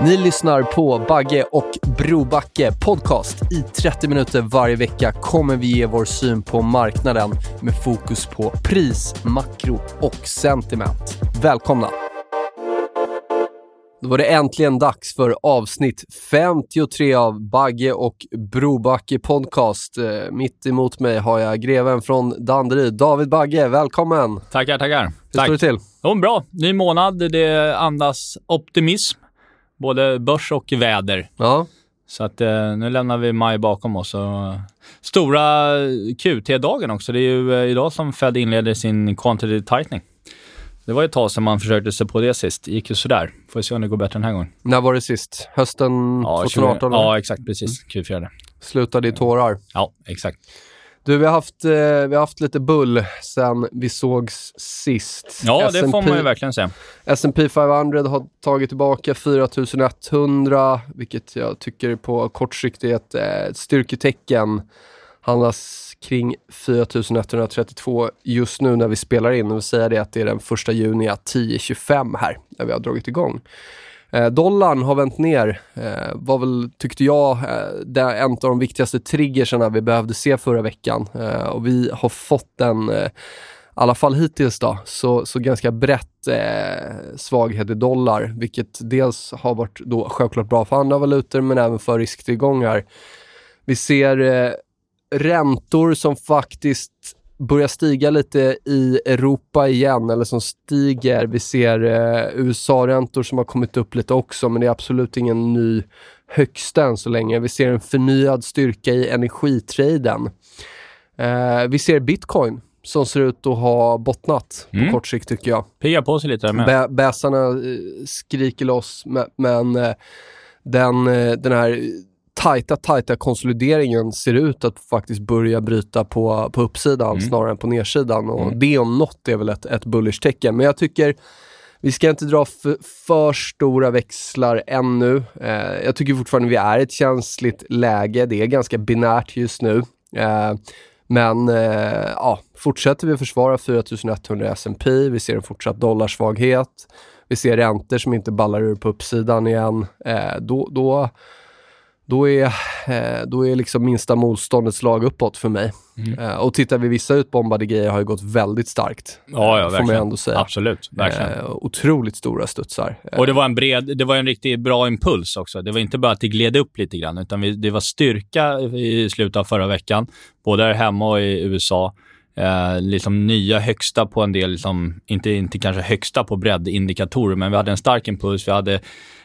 Ni lyssnar på Bagge och Brobacke podcast. I 30 minuter varje vecka kommer vi ge vår syn på marknaden med fokus på pris, makro och sentiment. Välkomna! Då var det äntligen dags för avsnitt 53 av Bagge och Brobacke podcast. Eh, Mitt emot mig har jag greven från Danderyd, David Bagge. Välkommen! Tackar, tackar. Hur Tack. står det till? Jo, bra. Ny månad. Det andas optimism. Både börs och väder. Ja, Så att eh, nu lämnar vi maj bakom oss. Och stora QT-dagen också. Det är ju eh, idag som Fed inleder sin quantitative tightening. Det var ett tag sedan man försökte sig på det sist. Det gick ju sådär. Får se om det går bättre den här gången. när var det sist? Hösten Ja, 2018? 20, ja exakt. Precis. Q4. Slutade i tårar. Ja, exakt. Du, vi har haft, eh, vi har haft lite bull sen vi sågs sist. Ja, det får man ju verkligen säga. S&P 500 har tagit tillbaka 4100, vilket jag tycker på kort sikt är ett, eh, styrketecken. Handlas kring 4132 just nu när vi spelar in. Vill säga det att det är den första juni 10.25 här, när vi har dragit igång. Eh, dollarn har vänt ner, eh, var väl, tyckte jag, eh, det är en av de viktigaste triggerserna vi behövde se förra veckan. Eh, och vi har fått en, eh, i alla fall hittills då, så, så ganska brett eh, svaghet i dollar, vilket dels har varit då självklart bra för andra valutor, men även för risktillgångar. Vi ser eh, räntor som faktiskt börjar stiga lite i Europa igen, eller som stiger. Vi ser eh, USA-räntor som har kommit upp lite också, men det är absolut ingen ny högsta än så länge. Vi ser en förnyad styrka i energitraden. Eh, vi ser bitcoin som ser ut att ha bottnat Mm. på kort sikt tycker jag. Pigga på sig lite där med. Bä, bäsarna eh, skriker loss, men, men eh, den, eh, den här tajta, tajta konsolideringen ser ut att faktiskt börja bryta på, på uppsidan Mm. snarare än på nedsidan. Och Mm. Det om något är väl ett, ett bullish tecken. Men jag tycker vi ska inte dra för, för stora växlar ännu. Eh, jag tycker fortfarande vi är i ett känsligt läge. Det är ganska binärt just nu. Eh, men eh, ja, fortsätter vi att försvara 4100 S&P, vi ser en fortsatt dollarsvaghet, vi ser räntor som inte ballar ur på uppsidan igen, eh, då, då, då är, eh, då är liksom minsta motståndets lag uppåt för mig. Mm. Eh, och tittar vi vissa utbombade grejer har ju gått väldigt starkt. Ja, ja, får man verkligen. ändå säga. Absolut, verkligen. Eh, otroligt stora studsar. Eh, Och det var en bred, det var en riktigt bra impuls också. Det var inte bara att det gled upp lite grann, utan vi, det var styrka i slutet av förra veckan, både här hemma och i USA. Eh, liksom nya högsta på en del, liksom, inte, inte kanske högsta på breddindikatorer, men vi hade en stark impuls. Vi hade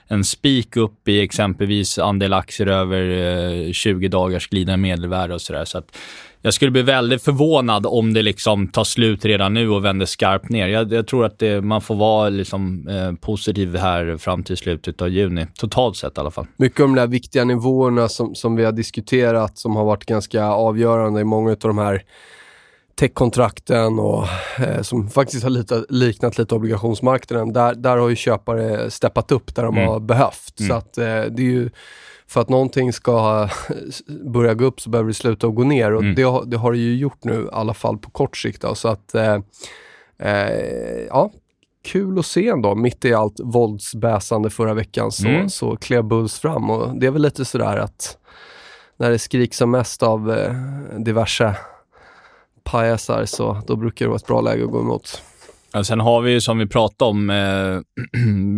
en spik upp i exempelvis andel aktier över eh, 20 dagars glidande medelvärde och sådär. Så att jag skulle bli väldigt förvånad om det liksom tar slut redan nu och vänder skarpt ner. Jag, jag tror att det, man får vara liksom, eh, positiv här fram till slutet av juni, totalt sett i alla fall. Mycket av de där viktiga nivåerna som, som vi har diskuterat som har varit ganska avgörande i många av de här techkontrakten och eh, som faktiskt har lite, liknat lite obligationsmarknaden. Där, där har ju köpare steppat upp där de Mm. har behövt. Mm. Så att eh, det är ju för att någonting ska börja gå upp så behöver det sluta att gå ner och Mm. det, har, det har det ju gjort nu, i alla fall på kort sikt. Då. Så att, eh, eh, ja, kul att se ändå. Mitt i allt våldsbäsande förra veckan så, Mm. så klev Bulls fram och det är väl lite sådär att när det skriks som mest av eh, diverse pajasar så då brukar det vara ett bra läge att gå emot. Ja, sen har vi ju som vi pratade om, eh,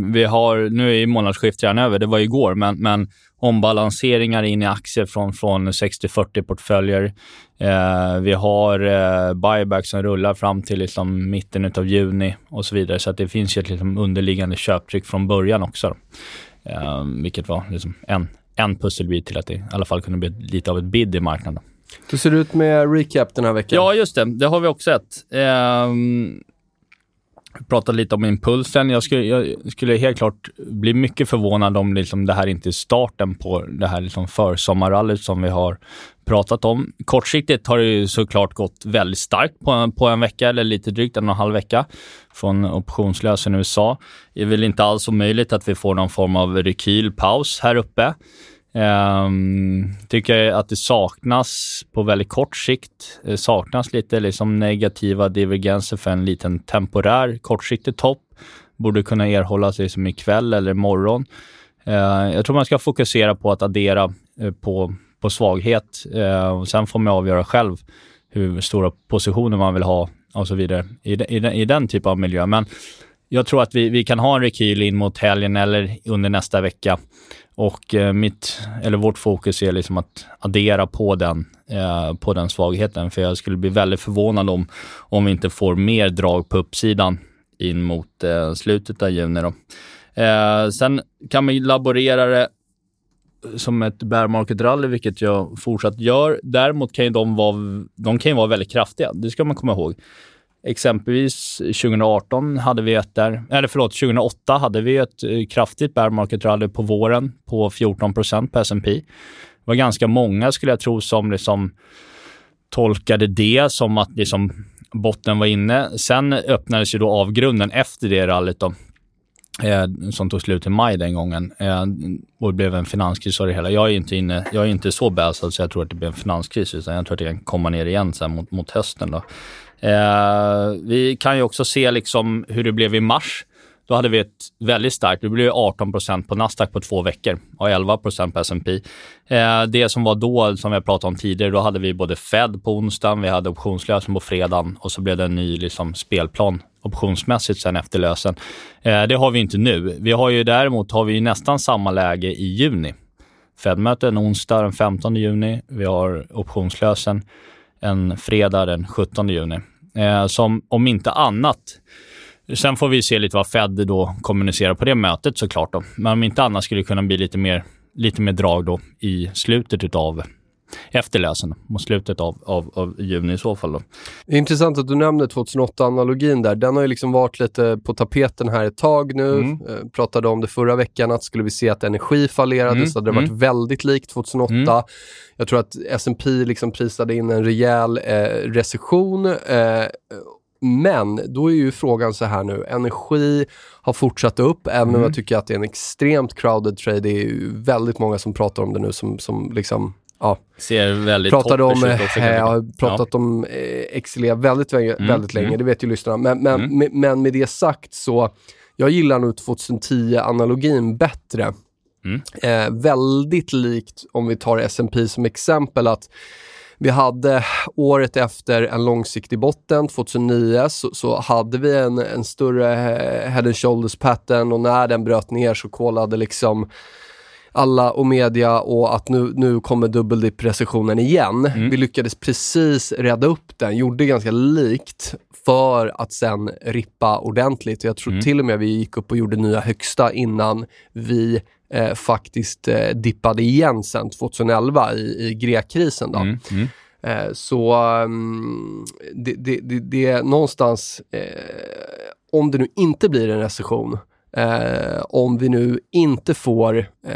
vi har, nu är ju månadsskiftet redan över, det var igår, men, men ombalanseringar in i aktier från, från 60-40 portföljer. Eh, vi har eh, buyback som rullar fram till liksom mitten av juni och så vidare. Så att det finns ju ett liksom underliggande köptryck från början också. Eh, vilket var liksom en, en pusselbit till att det i alla fall kunde bli lite av ett bid i marknaden. Hur ser det ut med recap den här veckan? Ja, just det. Det har vi också ett. Ehm, um, vi pratade lite om impulsen. Jag skulle, jag skulle helt klart bli mycket förvånad om liksom det här inte är starten på det här liksom försommarrallyt som vi har pratat om. Kortsiktigt har det ju såklart gått väldigt starkt på en, på en vecka, eller lite drygt en och en halv vecka, från optionslösen i USA. Det är väl inte alls omöjligt att vi får någon form av rekylpaus här uppe. Um, tycker att det saknas på väldigt kort sikt, det saknas lite liksom negativa divergenser för en liten temporär kortsiktig topp. Borde kunna erhållas liksom ikväll eller imorgon. Uh, jag tror man ska fokusera på att addera uh, på, på svaghet. Uh, och sen får man avgöra själv hur stora positioner man vill ha och så vidare i, de, i, de, i den typen av miljö. Men jag tror att vi, vi kan ha en rekyl in mot helgen eller under nästa vecka. Och eh, mitt, eller vårt fokus är liksom att addera på den, eh, på den svagheten. För jag skulle bli väldigt förvånad om, om vi inte får mer drag på uppsidan in mot eh, slutet av juni. Då. Eh, sen kan man laborera det som ett bear market rally, vilket jag fortsatt gör. Däremot kan ju de vara, de kan ju vara väldigt kraftiga. Det ska man komma ihåg. Exempelvis 2018 hade vi ett där, eller förlåt, 2008 hade vi ett eh, kraftigt bear market rally på våren på 14% på S&P. Det var ganska många skulle jag tro som liksom tolkade det som att liksom botten var inne. Sen öppnades ju då avgrunden efter det rallyt då, eh, som tog slut i maj den gången. Eh, och det blev en finanskris av det hela. Jag är inte, inne, jag är inte så bäsad så jag tror att det blir en finanskris, utan jag tror att det kan komma ner igen sen mot, mot hösten. Då. Eh, vi kan ju också se liksom hur det blev i mars. Då hade vi ett väldigt starkt, det blev 18% på Nasdaq på två veckor och 11% på S&P. Eh, det som var då, som vi pratade om tidigare, då hade vi både Fed på onsdagen, vi hade optionslösen på fredagen och så blev det en ny liksom, spelplan optionsmässigt sen efter lösen. Eh, det har vi inte nu. Vi har ju däremot har vi nästan samma läge i juni. Fed-möte en onsdag den 15 juni. Vi har optionslösen en fredag den 17 juni eh, som om inte annat Sen får vi se lite vad Fed då kommunicerar på det mötet såklart. Då. Men om inte annat skulle det kunna bli lite mer, lite mer drag då i slutet av efterlösen mot slutet av, av, av juni i så fall. Då. Det är intressant att du nämner 2008-analogin där. Den har ju liksom varit lite på tapeten här ett tag nu. Mm. Eh, pratade om det förra veckan, att skulle vi se att energi fallerade mm. så hade det varit mm. väldigt likt 2008. Mm. Jag tror att S&P liksom prisade in en rejäl eh, recession. Eh, men då är ju frågan så här nu, energi har fortsatt upp, även om mm. jag tycker att det är en extremt crowded trade. Det är ju väldigt många som pratar om det nu som, som liksom ja, ser väldigt pratade om, också, eh, Jag har pratat ja. om eh, XLE väldigt, mm, väldigt länge, mm. det vet ju lyssnarna. Men, men, mm. med, men med det sagt så, jag gillar nog 2010-analogin bättre. Mm. Eh, väldigt likt, om vi tar S&P som exempel, att vi hade året efter en långsiktig botten, 2009, så, så hade vi en, en större head and shoulders pattern och när den bröt ner så kollade liksom alla och media och att nu, nu kommer dubbeldip-recessionen igen. Mm. Vi lyckades precis rädda upp den, gjorde ganska likt för att sen rippa ordentligt. Jag tror mm. till och med vi gick upp och gjorde nya högsta innan vi eh, faktiskt eh, dippade igen sen 2011 i, i grekkrisen. Då. Mm. Mm. Eh, så um, det, det, det, det, är någonstans, eh, om det nu inte blir en recession, eh, om vi nu inte får, eh,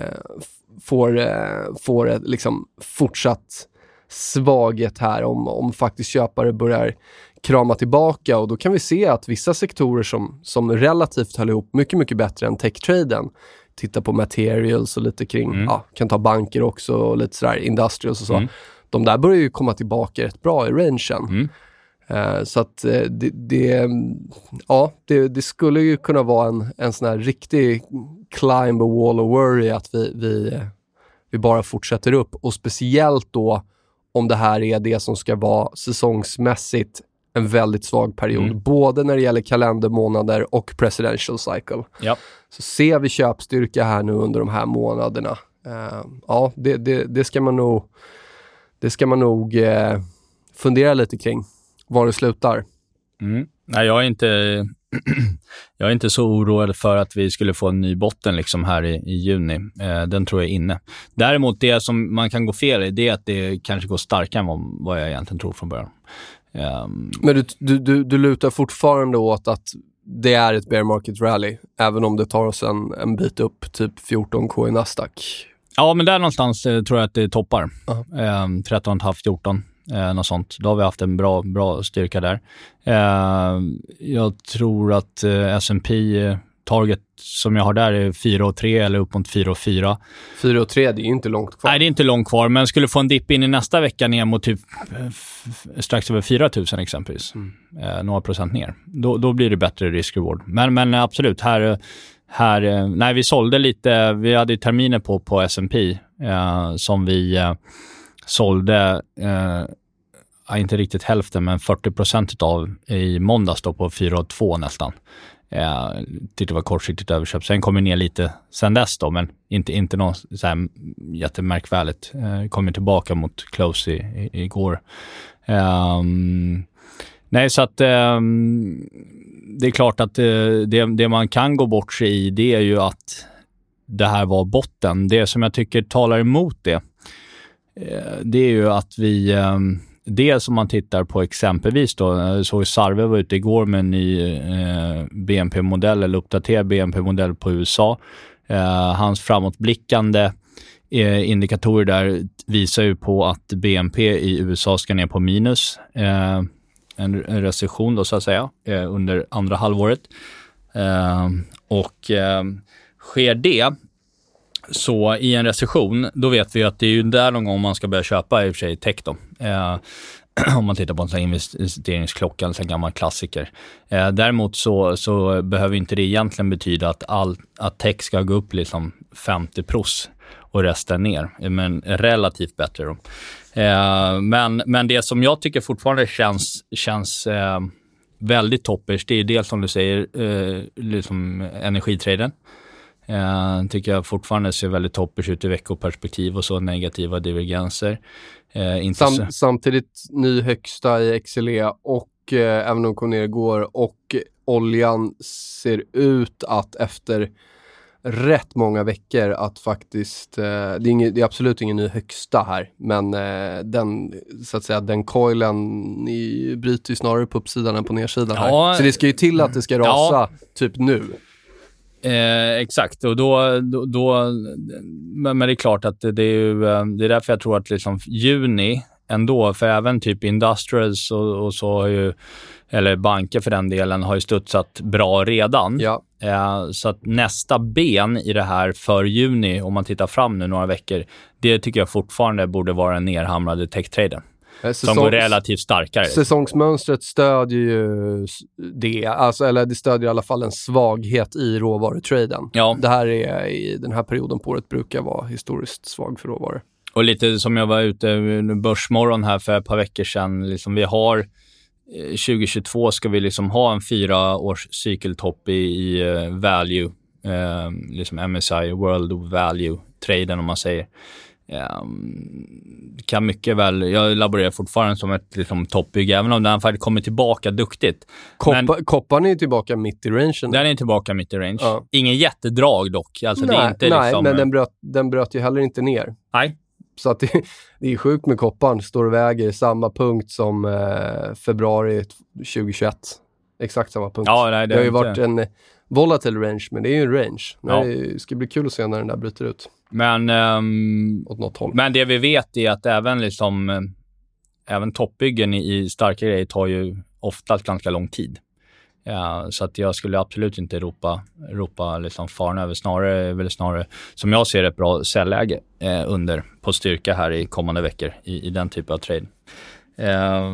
får, eh, får ett liksom fortsatt svaghet här, om, om faktiskt köpare börjar krama tillbaka och då kan vi se att vissa sektorer som, som relativt höll ihop mycket, mycket bättre än techtraden, titta på materials och lite kring, mm. ja, kan ta banker också och lite sådär, industrials och så. Mm. De där börjar ju komma tillbaka rätt bra i rangen. Mm. Uh, så att uh, det, det, ja, det, det, skulle ju kunna vara en, en sån här riktig climb a wall of worry, att vi, vi, vi bara fortsätter upp. Och speciellt då om det här är det som ska vara säsongsmässigt en väldigt svag period, Mm. både när det gäller kalendermånader och presidential cycle. Ja. Så ser vi köpstyrka här nu under de här månaderna. Eh, ja, det, det, det ska man nog, det ska man nog eh, fundera lite kring, var det slutar. Mm. Nej, jag är inte jag är inte så oroad för att vi skulle få en ny botten liksom här i, i juni. Eh, den tror jag är inne. Däremot, det som man kan gå fel i, det är att det kanske går starkare än vad, vad jag egentligen tror från början. Ehm, Men du, du, du, du lutar fortfarande åt att det är ett bear market rally, även om det tar oss en, en bit upp, typ 14k i Nasdaq. Ja, men där någonstans eh, tror jag att det toppar. Ja. Eh, 13,5-14, eh, något sånt. Då har vi haft en bra, bra styrka där. Eh, jag tror att eh, S&P eh, target som jag har där är 4,3 eller upp mot 4,4. 4 och 3, det är inte långt kvar. Nej, det är inte långt kvar, men skulle få en dipp in i nästa vecka ner mot typ eh, strax över 4 000 exempelvis. Eh, några procent ner. Då, då blir det bättre risk-reward. Men, men absolut, här, eh, här... eh, Nej, vi sålde lite. Vi hade ju terminer på, på S&P eh, som vi eh, sålde, eh, inte riktigt hälften, men 40 procent av i måndags då på 4,2 nästan. Eh, tyckte det var kortsiktigt överköp. Sen kom det ner lite sen dess då, men inte, inte något så här jättemärkvärdigt. Eh, kom tillbaka mot close i, i, igår. Eh, nej, så att eh, det är klart att eh, det, det man kan gå bort sig i, det är ju att det här var botten. Det som jag tycker talar emot det, Eh, det är ju att vi ehm, Dels om man tittar på exempelvis då, eh, jag såg Sarve var ute igår med en ny eh, BNP-modell, eller uppdaterad BNP-modell på USA. Eh, hans framåtblickande eh, indikatorer där visar ju på att BNP i USA ska ner på minus. Eh, en, en recession då så att säga, under andra halvåret. Ehm, och ehm, sker det, så i en recession, då vet vi att det är ju där någon gång man ska börja köpa i och för sig tech då. Eh, om man tittar på en sån här investeringsklocka, en sån här gammal klassiker. Eh, däremot så, så behöver inte det egentligen betyda att, all, att tech ska gå upp liksom 50 pros och resten ner, men relativt bättre då. Eh, men, men det som jag tycker fortfarande känns, känns eh, väldigt toppers, det är dels som du säger, eh, liksom energitraden. Eh, tycker jag fortfarande ser väldigt toppers ut i veckoperspektiv och så, negativa divergenser. Eh, inte så, Sam, samtidigt ny högsta i XLE och eh, även om kom ner igår och oljan ser ut att efter rätt många veckor att faktiskt, eh, det, är inget, det är absolut ingen ny högsta här, men eh, den, så att säga, den coilen i, bryter ju snarare på uppsidan än på nedsidan Ja, här. Så det ska ju till att det ska ja. rasa typ nu. Eh, exakt, och då, då, då men, det är klart att det, det är ju, eh, det är därför jag tror att liksom juni ändå, för även typ industrials och, och så har ju, eller banker för den delen, har ju studsat bra redan. Ja. Eh, så att nästa ben i det här för juni, om man tittar fram nu några veckor, det tycker jag fortfarande borde vara den nerhamrade tech-traden. Eh, Som går relativt starkare. Säsongsmönstret stödjer ju det, alltså, eller det stödjer i alla fall en svaghet i råvarutraden. Ja. Det här är i den här perioden på året brukar vara historiskt svag för råvaror. Och lite som jag var ute i Börsmorgon här för ett par veckor sedan. Liksom vi har eh, 2022 ska vi liksom ha en fyra års cykeltopp i, i eh, value, eh, liksom MSI, World Value-traden om man säger. Um, kan mycket väl, jag laborerar fortfarande som ett liksom, toppbygge, även om den faktiskt kommer tillbaka duktigt. Men Koppa, Kopparn är tillbaka mitt i rangen. den är tillbaka mitt i range. Ja. Ingen jättedrag dock. Alltså, nej, det är inte nej liksom, men den bröt, den bröt ju heller inte ner. nej. Så att det, det är sjukt med kopparn. Står och väger samma punkt som eh, februari 2021. Exakt samma punkt. Ja, nej, det har ju inte- varit en eh, volatile range, men det är ju en range. Ja. Det ska bli kul att se när den där bryter ut Men ehm, åt något håll. Men det vi vet är att även, liksom, eh, även toppbyggen i, starka grejer tar ju oftast ganska lång tid. Ja, så att jag skulle absolut inte ropa, ropa liksom faran över. Snarare, väl snarare, som jag ser ett bra säljläge eh, under på styrka här i kommande veckor i, i den typen av trade. Eh,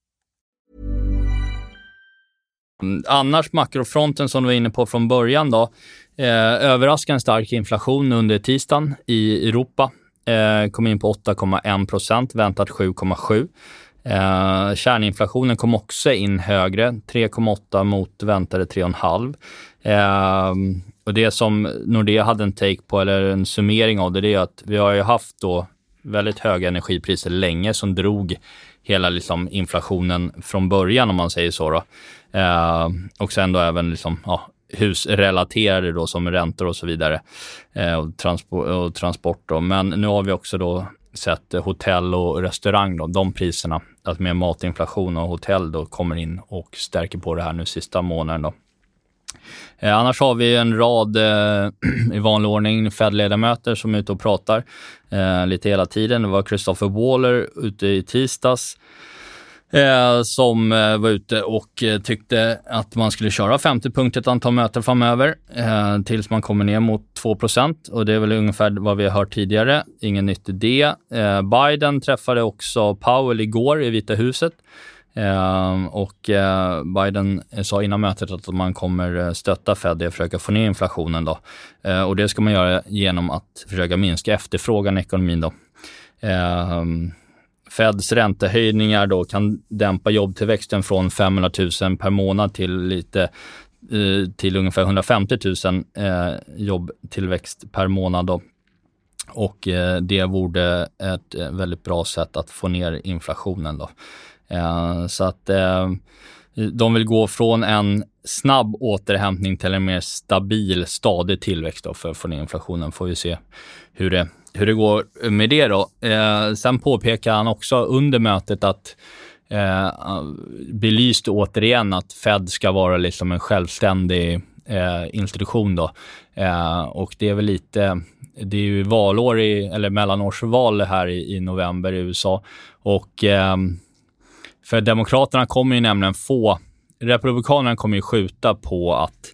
Mm, annars makrofronten som du var inne på från början då. Eh, överraskande stark inflation under tisdagen i Europa. Eh, kom in på 8,1 procent, väntat 7,7. Eh, kärninflationen kom också in högre, 3,8 mot väntade 3,5. Eh, och det som Nordea hade en take på, eller en summering av det, det är att vi har ju haft då väldigt höga energipriser länge som drog hela liksom inflationen från början om man säger så. Då. Eh, och sen då även liksom, ja, husrelaterade då som räntor och så vidare eh, och, transport, och transport. Då. Men nu har vi också då sett hotell och restaurang, då, de priserna, att med matinflation och hotell då kommer in och stärker på det här nu sista månaden. Då. Eh, annars har vi en rad eh, i vanlig ordning Fed-ledamöter som är ute och pratar eh, lite hela tiden. Det var Christopher Waller ute i tisdags eh, som eh, var ute och eh, tyckte att man skulle köra 50 punkter ett antal möten framöver eh, tills man kommer ner mot 2% och det är väl ungefär vad vi har hört tidigare. Ingen nytt i det. Eh, Biden träffade också Powell igår i Vita huset eh, och Biden sa innan mötet att man kommer stötta Fed i att försöka få ner inflationen. Då. Och det ska man göra genom att försöka minska efterfrågan i ekonomin. Då. Feds räntehöjningar då kan dämpa jobbtillväxten från 500 000 per månad till lite eh, till ungefär 150 000 eh, jobbtillväxt per månad. Då. Och eh, det vore ett väldigt bra sätt att få ner inflationen. Då. Så att de vill gå från en snabb återhämtning till en mer stabil, stadig tillväxt då för att få ner inflationen. Får vi se hur det, hur det går med det då. Eh, sen påpekar han också under mötet att eh, belyst återigen att Fed ska vara liksom en självständig eh, institution då. Eh, och det är väl lite, det är ju valår i, eller mellanårsval här i, i november i USA och eh, för Demokraterna kommer ju nämligen få, Republikanerna kommer ju skjuta på att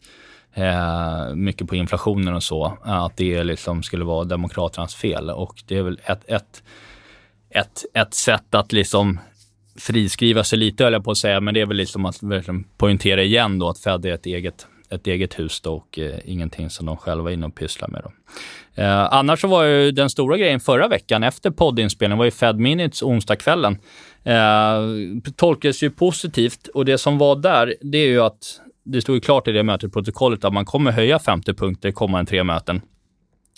eh, mycket på inflationen och så, att det liksom skulle vara Demokraternas fel. Och det är väl ett, ett, ett, ett sätt att liksom friskriva sig lite, höll jag på att säga, men det är väl liksom att verkligen poängtera igen då att Fed är ett eget, ett eget hus då och eh, ingenting som de själva är inne och pysslar med. Då. Eh, annars så var ju den stora grejen förra veckan efter poddinspelningen var ju Fed Minutes onsdagskvällen. Eh, tolkades ju positivt och det som var där, det är ju att det stod ju klart i det mötet, protokollet, att man kommer höja 50 punkter kommande tre möten.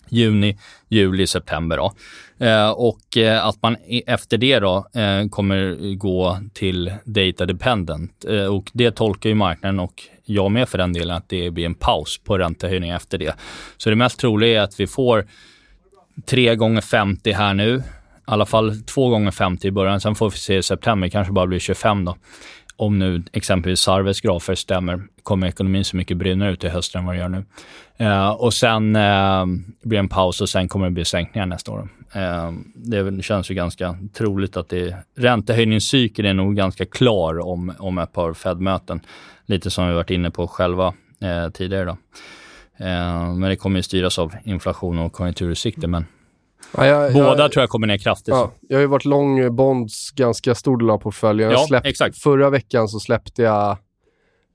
Juni, juli, september. Då. Eh, och eh, att man efter det då, eh, kommer gå till data dependent. Eh, och det tolkar ju marknaden och jag med för den delen, att det blir en paus på räntehöjning efter det. Så det mest troliga är att vi får 3 gånger 50 här nu i alla fall två gånger 50 i början. Sen får vi se i september, kanske bara blir 25 då. Om nu exempelvis Sarves grafer stämmer, kommer ekonomin så mycket brynnare ut i höst än vad det gör nu. Uh, och sen uh, blir det en paus och sen kommer det bli sänkningar nästa år. Uh, det känns ju ganska troligt att det, räntehöjningscykeln är nog ganska klar om, om ett par Fed-möten. Lite som vi varit inne på själva tidigare. Då. men det kommer ju styras av inflation och konjunkturutsikter. Men Ja, jag, Båda jag, tror jag kommer ner kraftigt. Ja, jag har ju varit lång Bonds ganska stor del av portföljen. Ja, exakt. Förra veckan så släppte jag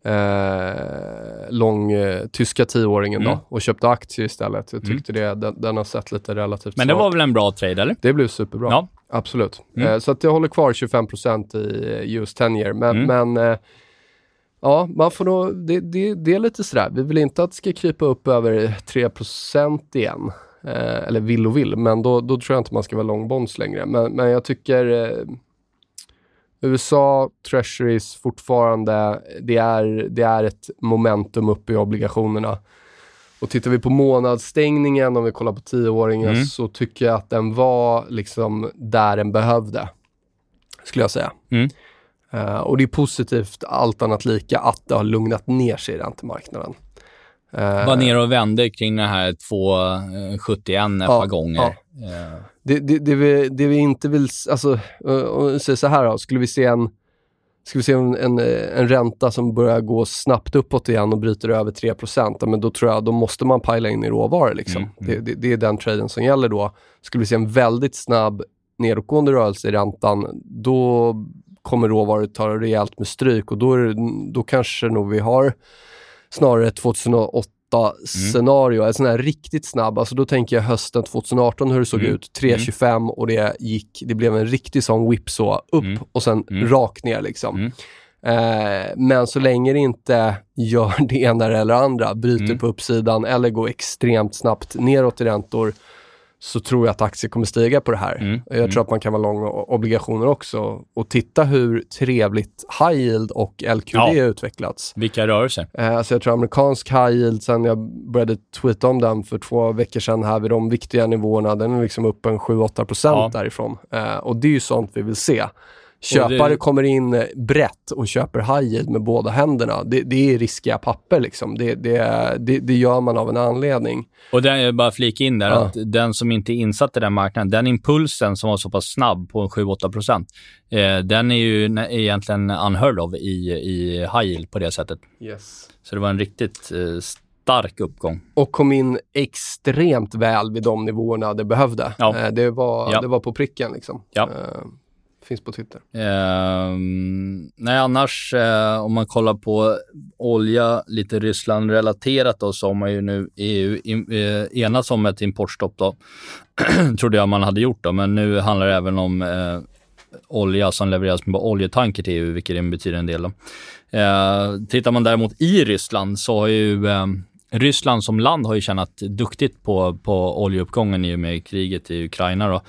eh, lång eh, tyska tioåringen mm. då och köpte aktier istället. Jag tyckte mm. det, den, den, har sett lite relativt Men det var väl en bra trade, eller? Det blev superbra. Ja. Absolut. Mm. Eh, så att jag håller kvar 25% i US 10 year. Men, mm. men eh, ja, man får nog, det, det, det, är lite sådär. Vi vill inte att det ska krypa upp över 3% igen. Eh, eller vill och vill, men då, då tror jag inte man ska vara lång bonds längre. Men, men jag tycker eh, USA Treasuries fortfarande, det är, det är ett momentum upp i obligationerna. Och tittar vi på månadsstängningen, om vi kollar på tioåringen, mm. så tycker jag att den var liksom där den behövde. Skulle jag säga. Mm. Uh, och det är positivt, allt annat lika, att det har lugnat ner sig i räntemarknaden. Uh, var nere och vände kring den här 2,71 ett ja, par gånger. Ja. Uh. Det, det, det, vi, det vi inte vill, alltså, om vi säger så här då, skulle vi se en Ska vi se en, en, eh, en ränta som börjar gå snabbt uppåt igen och bryter över 3 ja, men då tror jag då måste man pajla in i råvaror. Liksom. Mm, Det, det, det är den traden som gäller då. Skulle vi se en väldigt snabb nedåtgående rörelse i räntan, då kommer råvaror ta rejält med stryk och då, är då kanske nog vi har snarare ett 2008-scenario, en sån här riktigt snabb, alltså då tänker jag hösten 2018 hur det såg Mm. ut, 3,25 och det gick, det blev en riktig sån whipsaw upp Mm. och sen Mm. rakt ner liksom. Mm. Eh, men så länge det inte gör det ena eller andra, bryter Mm. på uppsidan eller går extremt snabbt neråt i räntor, så tror jag att aktier kommer stiga på det här. Mm. Jag Mm. tror att man kan vara lång obligationer också. Och titta hur trevligt high yield och LQD Ja. har utvecklats. Vilka rörelser? Eh, alltså jag tror amerikansk high yield, sen jag började tweeta om den för två veckor sedan här vid de viktiga nivåerna, den är liksom upp en 7-8 procent Ja. därifrån. Eh, och det är ju sånt vi vill se. Köpare det- kommer in eh, brett och köper high med båda händerna. Det, det är riskiga papper liksom. Det, det, gör man av en anledning. Och den, jag bara flika in där, Ja. att den som inte är insatt i den marknaden, den impulsen som var så pass snabb på 7-8 procent, eh, den är ju egentligen unheard of i, i high yield på det sättet. Yes. Så det var en riktigt eh, stark uppgång. och kom in extremt väl vid de nivåerna det behövde. Ja. Det, var, Ja. det var på pricken liksom. Ja. Finns på Twitter. Ehm, nej, annars eh, om man kollar på olja, lite Ryssland-relaterat då, så har man ju nu EU in, eh, enats om ett importstopp då. Trodde jag man hade gjort då, men nu handlar det även om eh, olja som levereras med oljetanker till EU, vilket betyder en del då. Eh, tittar man däremot i Ryssland så har ju eh, Ryssland som land har ju tjänat duktigt på, på oljeuppgången i och med kriget i Ukraina. Då.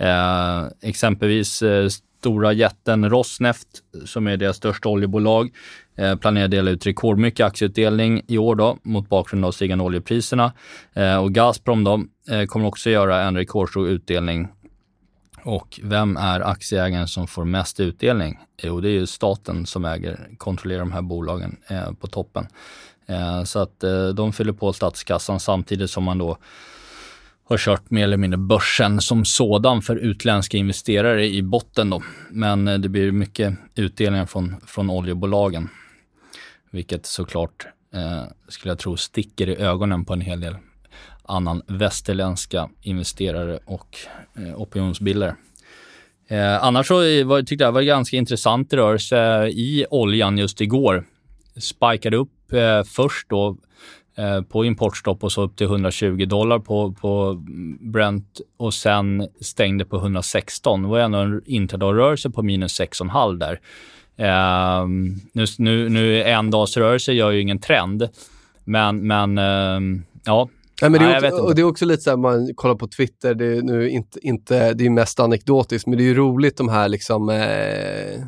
Eh, exempelvis eh, stora jätten Rosneft, som är deras största oljebolag, eh, planerar att dela ut rekordmycket aktieutdelning i år då, mot bakgrund av stigande oljepriserna. Eh, och Gazprom då, eh, kommer också göra en rekordstor utdelning. Och vem är aktieägaren som får mest utdelning? Jo, det är ju staten som äger, kontrollerar de här bolagen eh, på toppen. Eh, så att eh, de fyller på statskassan samtidigt som man då har kört mer eller mindre börsen som sådan för utländska investerare i botten då. Men eh, det blir mycket utdelningar från, från oljebolagen. Vilket såklart eh, skulle jag tro sticker i ögonen på en hel del annan västerländska investerare och eh, opinionsbildare. Eh, annars så var, tyckte jag det var ganska intressant rörelse i oljan just igår. Spikade upp eh, först då Eh, på importstopp och så upp till 120 dollar på, på Brent och sen stängde på 116. Det var ändå en intradagrörelse på minus 6,5 där. Eh, nu, nu, nu en dags rörelse gör ju ingen trend, men, men eh, ja, Nej, men det, är också, och det är också lite så här, man kollar på Twitter, det är nu inte, inte det är mest anekdotiskt, men det är ju roligt de här liksom eh,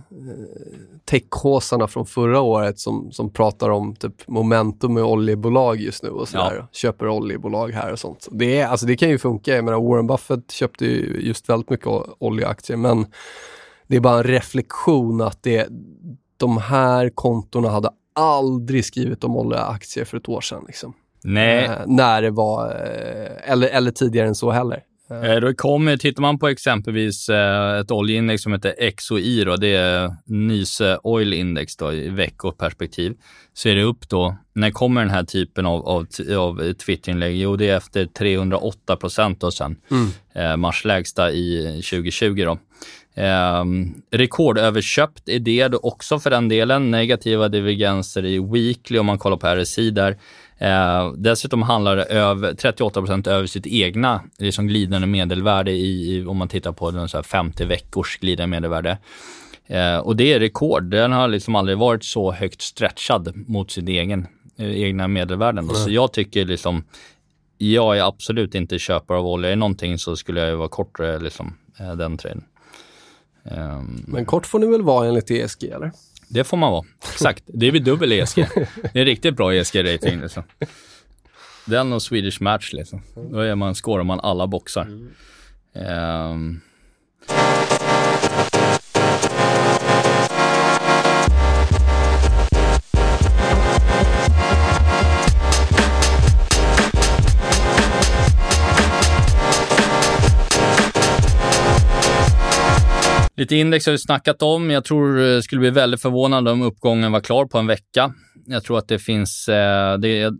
techhåsarna från förra året som, som pratar om typ momentum med oljebolag just nu och sådär. Ja. Köper oljebolag här och sånt. Det, är, alltså det kan ju funka, jag menar Warren Buffett köpte ju just väldigt mycket oljeaktier, men det är bara en reflektion att det, de här kontona hade aldrig skrivit om oljeaktier för ett år sedan. Liksom. Nej. Eh, när det var, eh, eller, eller tidigare än så heller. Eh, Då kommer, tittar man på exempelvis ett oljeindex som heter XOI, då, det är Nyse Oil Index då, i veckoperspektiv, så är det upp då, när kommer den här typen av, av, av Twitterinlägg? Jo, det är efter 308 procent och sen eh, marslägsta i 2020. Då. Eh, rekordöverköpt är det då också för den delen. Negativa divergenser i weekly om man kollar på RSI där. Eh, dessutom handlar det över 38% över sitt egna liksom glidande medelvärde i, om man tittar på den så här 50 veckors glidande medelvärde. Eh, och det är rekord. Den har liksom aldrig varit så högt stretchad mot sin egen, eh, egna medelvärden. då. Så jag tycker liksom, jag är absolut inte köpare av olja. Är någonting så skulle jag ju vara kortare liksom, eh, den traden. Ehm, Men kort får ni väl vara enligt ESG, eller? Det får man vara. Exakt. Det är vid dubbel ESG. Det är riktigt bra ESG-rating. Liksom. Den och Swedish Match. Liksom. Då är man, scorar man alla boxar. Ehm, Lite index har vi snackat om. Jag tror det skulle bli väldigt förvånande om uppgången var klar på en vecka. Jag tror att det finns, eh, det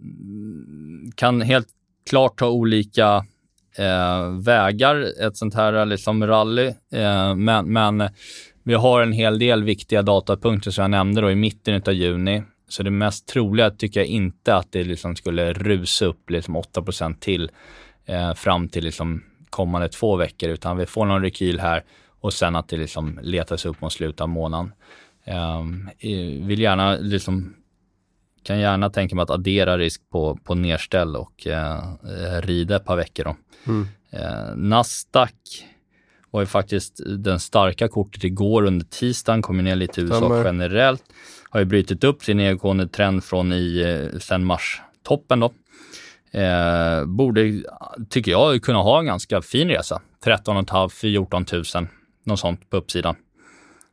kan helt klart ta olika eh, vägar, ett sånt här liksom rally. Eh, men, men vi har en hel del viktiga datapunkter som jag nämnde då i mitten av juni. Så det mest troliga tycker jag inte att det liksom skulle rusa upp liksom 8% till eh, fram till liksom kommande två veckor, utan vi får någon rekyl här och sen att det liksom letas upp mot slutet av månaden. Eh, vill gärna liksom kan gärna tänka mig att addera risk på, på nedställ och eh, rida ett par veckor. Då. Mm. Eh, Nasdaq var ju faktiskt den starka kortet igår under tisdagen, kom ner lite i USA Stämmer. generellt. Har ju brutit upp sin nedgående trend från i, eh, sen mars-toppen då. Eh, borde, tycker jag, kunna ha en ganska fin resa. 13 500-14 000, något sånt på uppsidan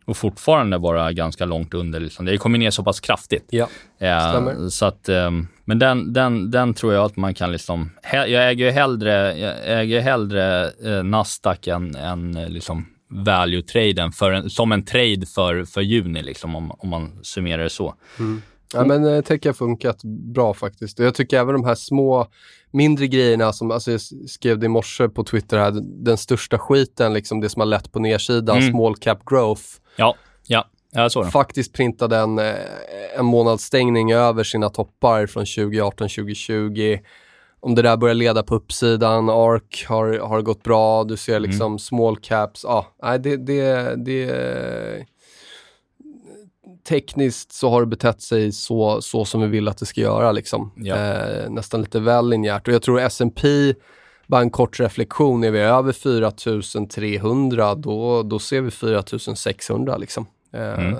och fortfarande vara ganska långt under. Liksom. Det kommer ner så pass kraftigt. Ja, eh, så att, eh, men den, den, den tror jag att man kan liksom... Jag äger hellre, jag äger hellre eh, Nasdaq än, än eh, liksom value-traden som en trade för, för juni, liksom, om, om man summerar det så. Mm. Ja, men eh, tech har funkat bra faktiskt. Jag tycker även de här små, mindre grejerna som, alltså jag skrev det i morse på Twitter här, den största skiten, liksom det som har lett på nedsidan, mm. small cap growth. Ja, ja. Jag såg den. Faktiskt printade en, eh, en månadsstängning över sina toppar från 2018-2020. Om det där börjar leda på uppsidan, ARK har, har gått bra, du ser liksom mm. small caps. Ja, nej, det, det, det tekniskt så har det betett sig så, så som vi vill att det ska göra. Liksom. Ja. Eh, nästan lite väl linjärt. Och jag tror S&P bara en kort reflektion, är vi över 4300 då, då ser vi 4600 liksom. Eh, mm.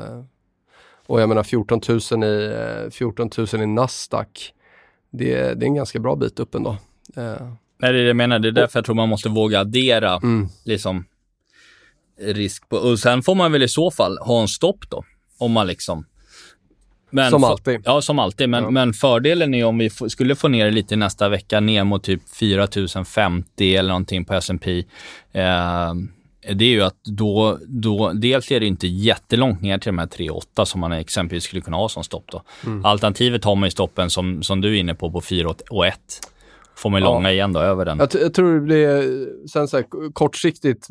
Och jag menar 14 000 i, 14 000 i Nasdaq, det, det är en ganska bra bit upp ändå. Eh. Nej, det är det jag menar. Det är därför jag tror man måste våga addera mm. liksom, risk på... Och sen får man väl i så fall ha en stopp då. Om man liksom... Men som alltid. Ja, som alltid. Men, ja. men fördelen är om vi skulle få ner det lite nästa vecka, ner mot typ 4050 eller någonting på S&P. Eh, det är ju att då, då, dels är det inte jättelångt ner till de här 3,8 som man exempelvis skulle kunna ha som stopp. Då. Mm. Alternativet har man ju stoppen som, som du är inne på, på 4 och 1 får man ja. långa igen då över den. Jag, jag tror det är, sen så här, kortsiktigt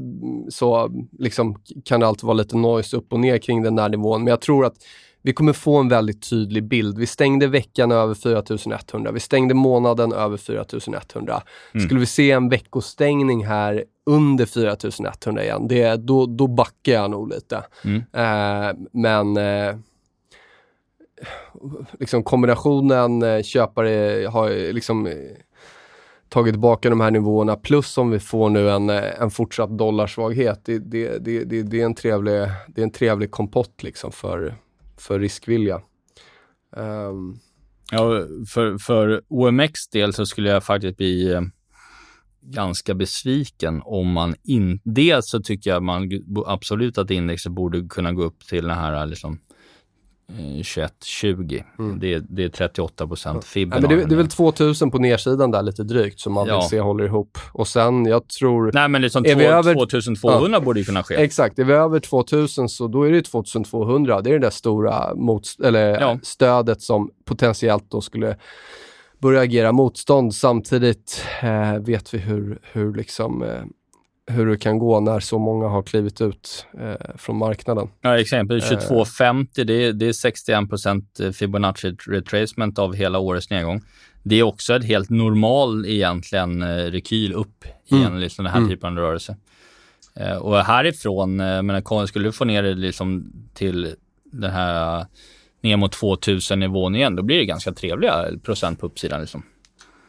så liksom, kan det alltid vara lite noise upp och ner kring den där nivån, men jag tror att vi kommer få en väldigt tydlig bild. Vi stängde veckan över 4100, vi stängde månaden över 4100. Mm. Skulle vi se en veckostängning här under 4100 igen, det, då, då backar jag nog lite. Mm. Eh, men eh, liksom kombinationen eh, köpare har liksom tagit tillbaka de här nivåerna plus om vi får nu en, eh, en fortsatt dollarsvaghet. Det, det, det, det, det, är, en trevlig, det är en trevlig kompott liksom för, för riskvilja. Um. Ja, för, för OMX del så skulle jag faktiskt bli eh, ganska besviken om man inte... Dels så tycker jag man absolut att indexet borde kunna gå upp till den här eh, liksom 21-20. Mm. Det, det, är 38 procent fib. Ja, det, det, är väl 2000 på nedsidan där lite drygt som man ja. vill se håller ihop. Och sen, jag tror... Nej, men liksom är två, vi över, 2200 ja, borde ju kunna ske. Exakt. Är vi över 2000 så då är det 2200. Det är det där stora mot, eller ja. stödet som potentiellt då skulle börja agera motstånd. Samtidigt eh, vet vi hur, hur liksom eh, hur det kan gå när så många har klivit ut eh, från marknaden. Ja, exempel 2250, det är, det är 61 procent Fibonacci retracement av hela årets nedgång. Det är också ett helt normal egentligen eh, rekyl upp i mm. en liksom den här mm. typen av rörelse. Eh, och härifrån, eh, men skulle du få ner det liksom till den här ner mot 2000 nivån igen, då blir det ganska trevliga procent på uppsidan. Liksom.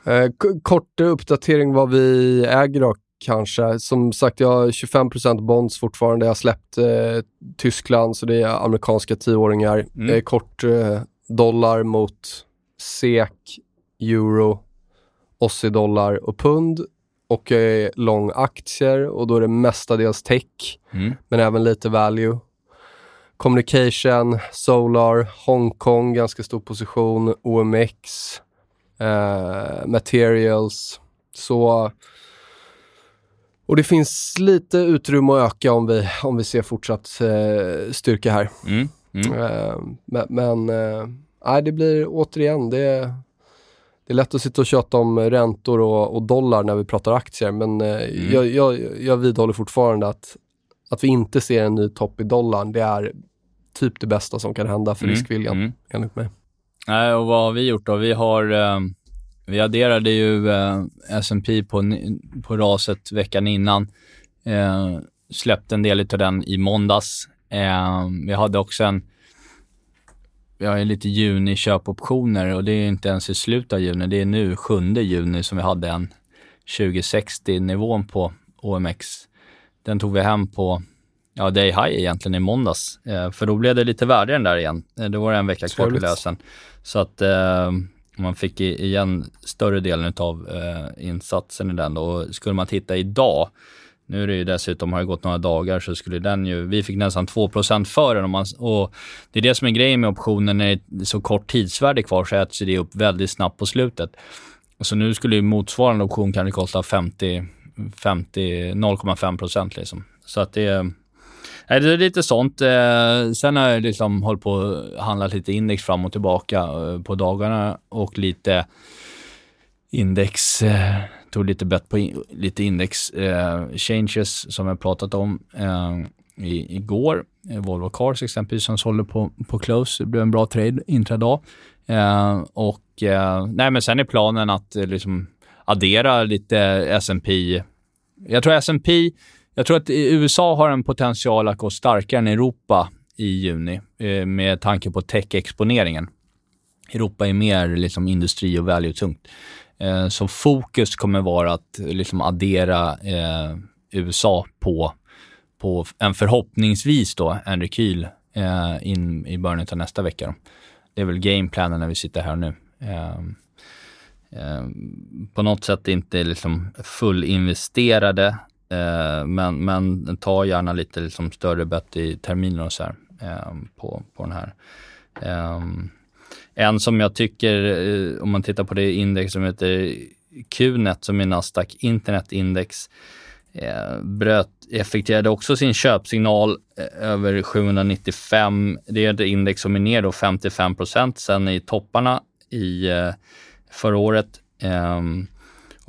Eh, kort uppdatering vad vi äger och kanske. Som sagt, jag har 25% bonds fortfarande. Jag har släppt eh, Tyskland, så det är amerikanska tioåringar. Mm. Eh, kort eh, dollar mot SEK, euro, Aussie-dollar och pund. Och jag är lång aktier och då är det mestadels tech, mm. men även lite value. Communication, Solar, Hongkong, ganska stor position, OMX, eh, Materials. Så Och det finns lite utrymme att öka om vi, om vi ser fortsatt eh, styrka här. Mm. Mm. Eh, men men eh, det blir återigen, det, det är lätt att sitta och köta om räntor och, och dollar när vi pratar aktier, men eh, Mm. jag, jag, jag vidhåller fortfarande att, att vi inte ser en ny topp i dollarn, det är typ det bästa som kan hända för Mm. riskviljan, Mm. enligt mig. Nej, och vad har vi gjort då? Vi har... Eh, vi adderade ju eh, S&P på, på raset veckan innan. Eh, släppte en del av den i måndags. Eh, vi hade också en... Vi har ju lite juni-köpoptioner och det är inte ens i slutet av juni. Det är nu, 7 juni, som vi hade en 2060-nivån på OMX. Den tog vi hem på ja, day high egentligen i måndags. Eh, för då blev det lite i den där igen. Eh, då var det en vecka kvar till lösen. Så att eh, man fick igen större delen av eh, insatsen i den. Då. Och skulle man titta idag, nu är det ju dessutom, har det gått några dagar, så skulle den ju, vi fick nästan 2 för den. Och, man, och det är det som är grejen med optionen, när det är så kort tidsvärde kvar så äts det upp väldigt snabbt på slutet. Så nu skulle ju motsvarande option kanske kosta 50, 50 0,5 liksom. Så att det är, det är lite sånt. Eh, sen har jag liksom hållit på och handlat lite index fram och tillbaka eh, på dagarna och lite index, eh, tog lite bett på in, lite index changes som jag pratat om i, igår. Volvo Cars exempelvis som sålde på, på close. Det blev en bra trade intradag. Eh, och eh, nej, men sen är planen att eh, liksom addera lite S&P. Jag tror S&P, jag tror att USA har en potential att gå starkare än Europa i juni eh, med tanke på tech-exponeringen. Europa är mer liksom industri och value-tungt. Eh, så fokus kommer vara att liksom addera eh, USA på, på en förhoppningsvis då en rekyl eh, in i början av nästa vecka. Då. Det är väl gameplanen när vi sitter här nu. Eh, på något sätt inte liksom fullinvesterade, eh, men, men ta gärna lite liksom större bett i terminer och så här eh, på, på den här. Eh, en som jag tycker, eh, om man tittar på det index som heter QNet, som är Nasdaq Internet Index, eh, bröt, effektuerade också sin köpsignal eh, över 795. Det är ett index som är ner då 55 sen i topparna i eh, förra året. Ehm,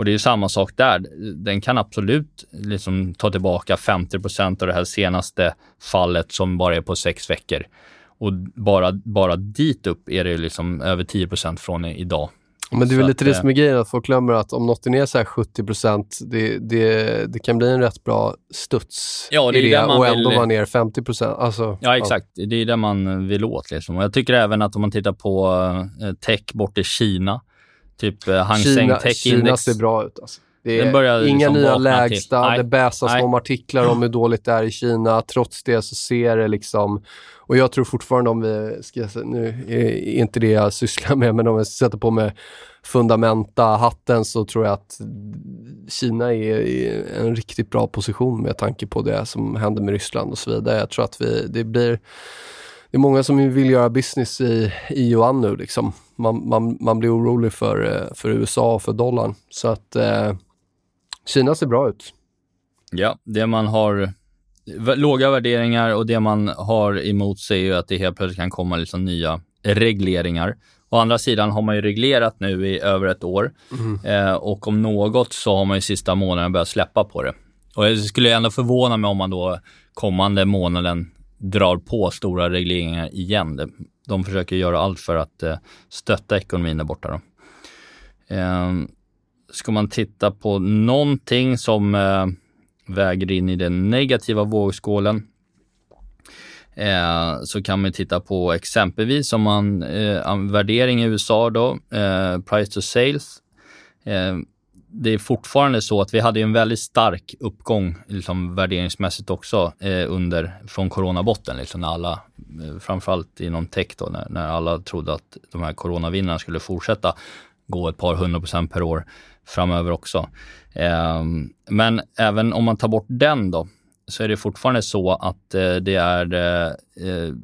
och det är ju samma sak där. Den kan absolut liksom ta tillbaka 50% av det här senaste fallet som bara är på sex veckor. Och bara, bara dit upp är det liksom över 10% från idag. Men det är väl lite det eh, som är grejen, att folk glömmer att om något är ner så här 70 det, det, det kan bli en rätt bra studs Ja, det är i man och ändå vill- vara ner 50% Alltså, Ja, exakt. Det är det man vill åt. Liksom. Och jag tycker även att om man tittar på eh, tech bort i Kina, typ eh, Hang Seng Kina, Tech Kina Index. ser bra ut. Alltså. Det är inga liksom nya till. lägsta, Nej. det bäsas om artiklar om hur dåligt det är i Kina. Trots det så ser det liksom... Och jag tror fortfarande om vi, ska nu är inte det jag sysslar med, men om jag sätter på mig fundamenta-hatten så tror jag att Kina är i en riktigt bra position med tanke på det som händer med Ryssland och så vidare. Jag tror att vi, det blir det är många som vill göra business i, i yuan nu. Liksom. Man, man, man blir orolig för, eh, för USA och för dollarn. Så att eh, Kina ser bra ut. Ja, det man har låga värderingar och det man har emot sig är ju att det helt plötsligt kan komma liksom nya regleringar. Å andra sidan har man ju reglerat nu i över ett år eh, och om något så har man ju sista månaden börjat släppa på det. Och jag skulle ändå förvåna mig om man då kommande månaden drar på stora regleringar igen. De försöker göra allt för att eh, stötta ekonomin där borta. Då. Eh, ska man titta på någonting som eh, väger in i den negativa vågskålen eh, så kan man titta på exempelvis om man eh, värdering i USA då, eh, price to sales. Ehm, det är fortfarande så att vi hade en väldigt stark uppgång liksom värderingsmässigt också eh, under från coronabotten, liksom när alla, eh, framförallt inom tech då, när, när alla trodde att de här coronavinnarna skulle fortsätta gå ett par hundra procent per år framöver också. Eh, men även om man tar bort den då, så är det fortfarande så att eh, det är eh,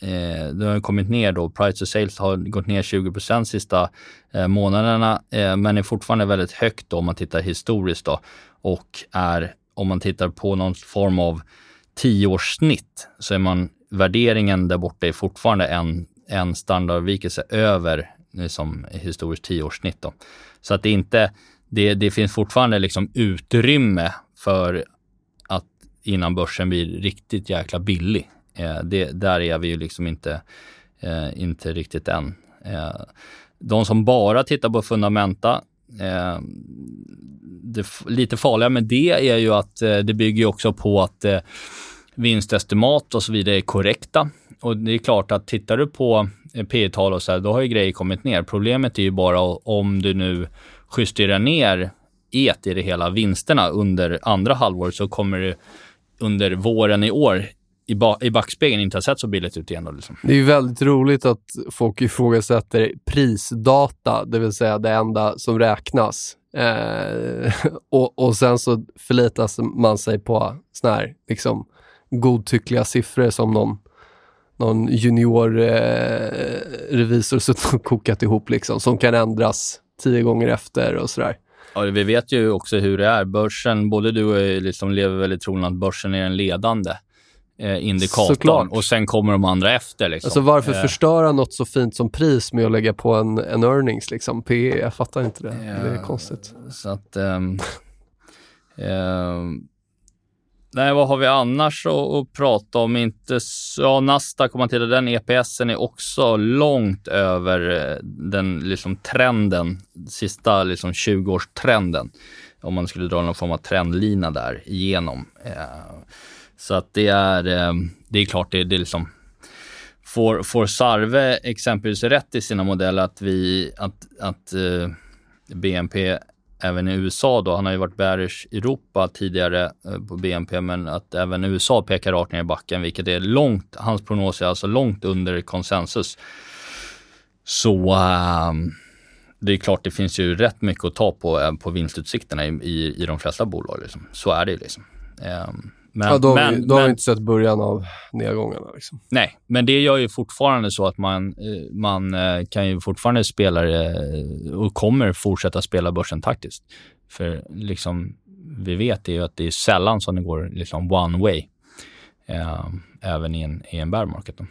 eh, det har kommit ner då. Price to sales har gått ner 20 procent sista eh, månaderna, eh, men är fortfarande väldigt högt då om man tittar historiskt då och är om man tittar på någon form av tioårssnitt så är man, värderingen där borta är fortfarande en, en standardavvikelse över liksom, historiskt tioårssnitt. Då. Så att det inte, det, det finns fortfarande liksom utrymme för att innan börsen blir riktigt jäkla billig. Eh, det, där är vi ju liksom inte, eh, inte riktigt än. Eh, de som bara tittar på fundamenta, eh, det lite farliga med det är ju att eh, det bygger också på att eh, vinstestimat och så vidare är korrekta. Och det är klart att tittar du på eh, P tal och så här, då har ju grejer kommit ner. Problemet är ju bara om du nu justerar ner et i det hela, vinsterna under andra halvåret, så kommer det under våren i år i, ba i backspegeln inte ha sett så billigt ut igen. Då, liksom. Det är ju väldigt roligt att folk ifrågasätter prisdata, det vill säga det enda som räknas. Eh, och, och sen så förlitas man sig på såna här liksom, godtyckliga siffror som någon, någon junior eh, revisor suttit och kokat ihop, liksom, som kan ändras tio gånger efter och sådär. Ja, vi vet ju också hur det är. Börsen, både du och jag liksom lever väl i tron att börsen är den ledande eh, indikatorn Såklart. och sen kommer de andra efter. Liksom. Alltså varför eh. förstöra något så fint som pris med att lägga på en, en earnings, liksom? PE, jag fattar inte det. Ja, det är konstigt. Så att... Um, um, nej, vad har vi annars att, att prata om? Inte ja, Nasdaq, om man tittar den EPSen är också långt över eh, den liksom trenden, sista liksom 20-årstrenden. Om man skulle dra någon form av trendlina där igenom. Uh, så att det är, eh, det är klart, det, det är liksom Får, får Sarve exempelvis rätt i sina modeller att, vi, att, att eh, BNP även i USA då, han har ju varit bearish i Europa tidigare eh, på BNP, men att även USA pekar rakt ner i backen, vilket är långt, hans prognos är alltså långt under konsensus. Så uh, det är klart, det finns ju rätt mycket att ta på, på vinstutsikterna i, i, i de flesta bolag. Liksom. Så är det ju liksom. Um, men, ja, då, men, vi, då har vi inte sett början av nedgångarna. Liksom. Nej, men det gör ju fortfarande så att man, eh, man eh, kan ju fortfarande spela och kommer fortsätta spela börsen taktiskt. För liksom, vi vet ju att det är sällan som det går liksom one way, eh, även i en, i en bear market. Då.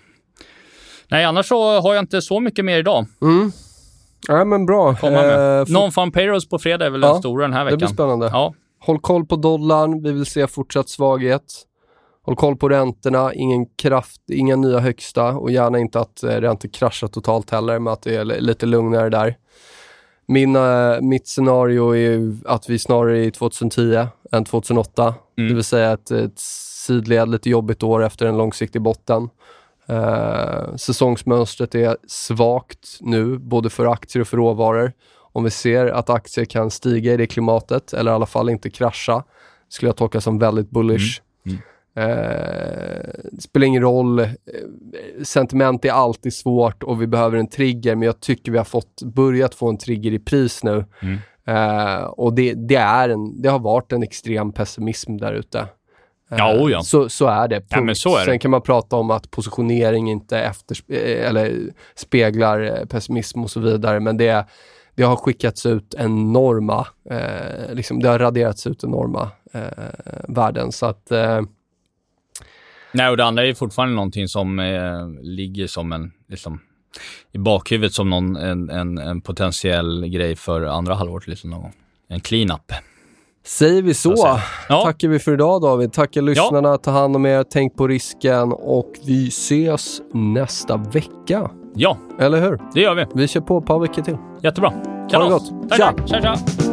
Nej, annars så har jag inte så mycket mer idag. Mm. Ja, men bra. Eh, Non-farm payrolls på fredag är väl ja, den stora den här veckan. Det blir spännande. Ja, Håll koll på dollarn, vi vill se fortsatt svaghet. Håll koll på räntorna, ingen kraft, inga nya högsta och gärna inte att eh, räntor kraschar totalt heller, men att det är lite lugnare där. Min, äh, mitt scenario är att vi snarare är i 2010 än 2008. Mm. Det vill säga ett, ett sidled, lite jobbigt år efter en långsiktig botten. Uh, säsongsmönstret är svagt nu, både för aktier och för råvaror. Om vi ser att aktier kan stiga i det klimatet, eller i alla fall inte krascha, skulle jag tolka som väldigt bullish. Mm. Mm. Eh, spelar ingen roll. Eh, sentiment är alltid svårt och vi behöver en trigger, men jag tycker vi har fått, börjat få en trigger i pris nu. Mm. Eh, och det, det, är en, det har varit en extrem pessimism där ute. Ja, oh ja. Så, så är det. Ja, så är det. Sen kan man prata om att positionering inte efter, eh, eller speglar eh, pessimism och så vidare, men det det har skickats ut enorma, eh, liksom, det har raderats ut enorma eh, värden. Så att, eh... Nej, och det andra är fortfarande någonting som eh, ligger som en, liksom, i bakhuvudet som någon, en, en, en potentiell grej för andra halvåret. Liksom någon En clean-up. Säger vi så, ja. tackar vi för idag David. Tackar lyssnarna, ja. ta hand om er, tänk på risken och vi ses nästa vecka. Ja. Eller hur? Det gör vi. Vi kör på ett par veckor till. Jättebra. Kalas. Ha det gott. Tack, tja. tja, tja.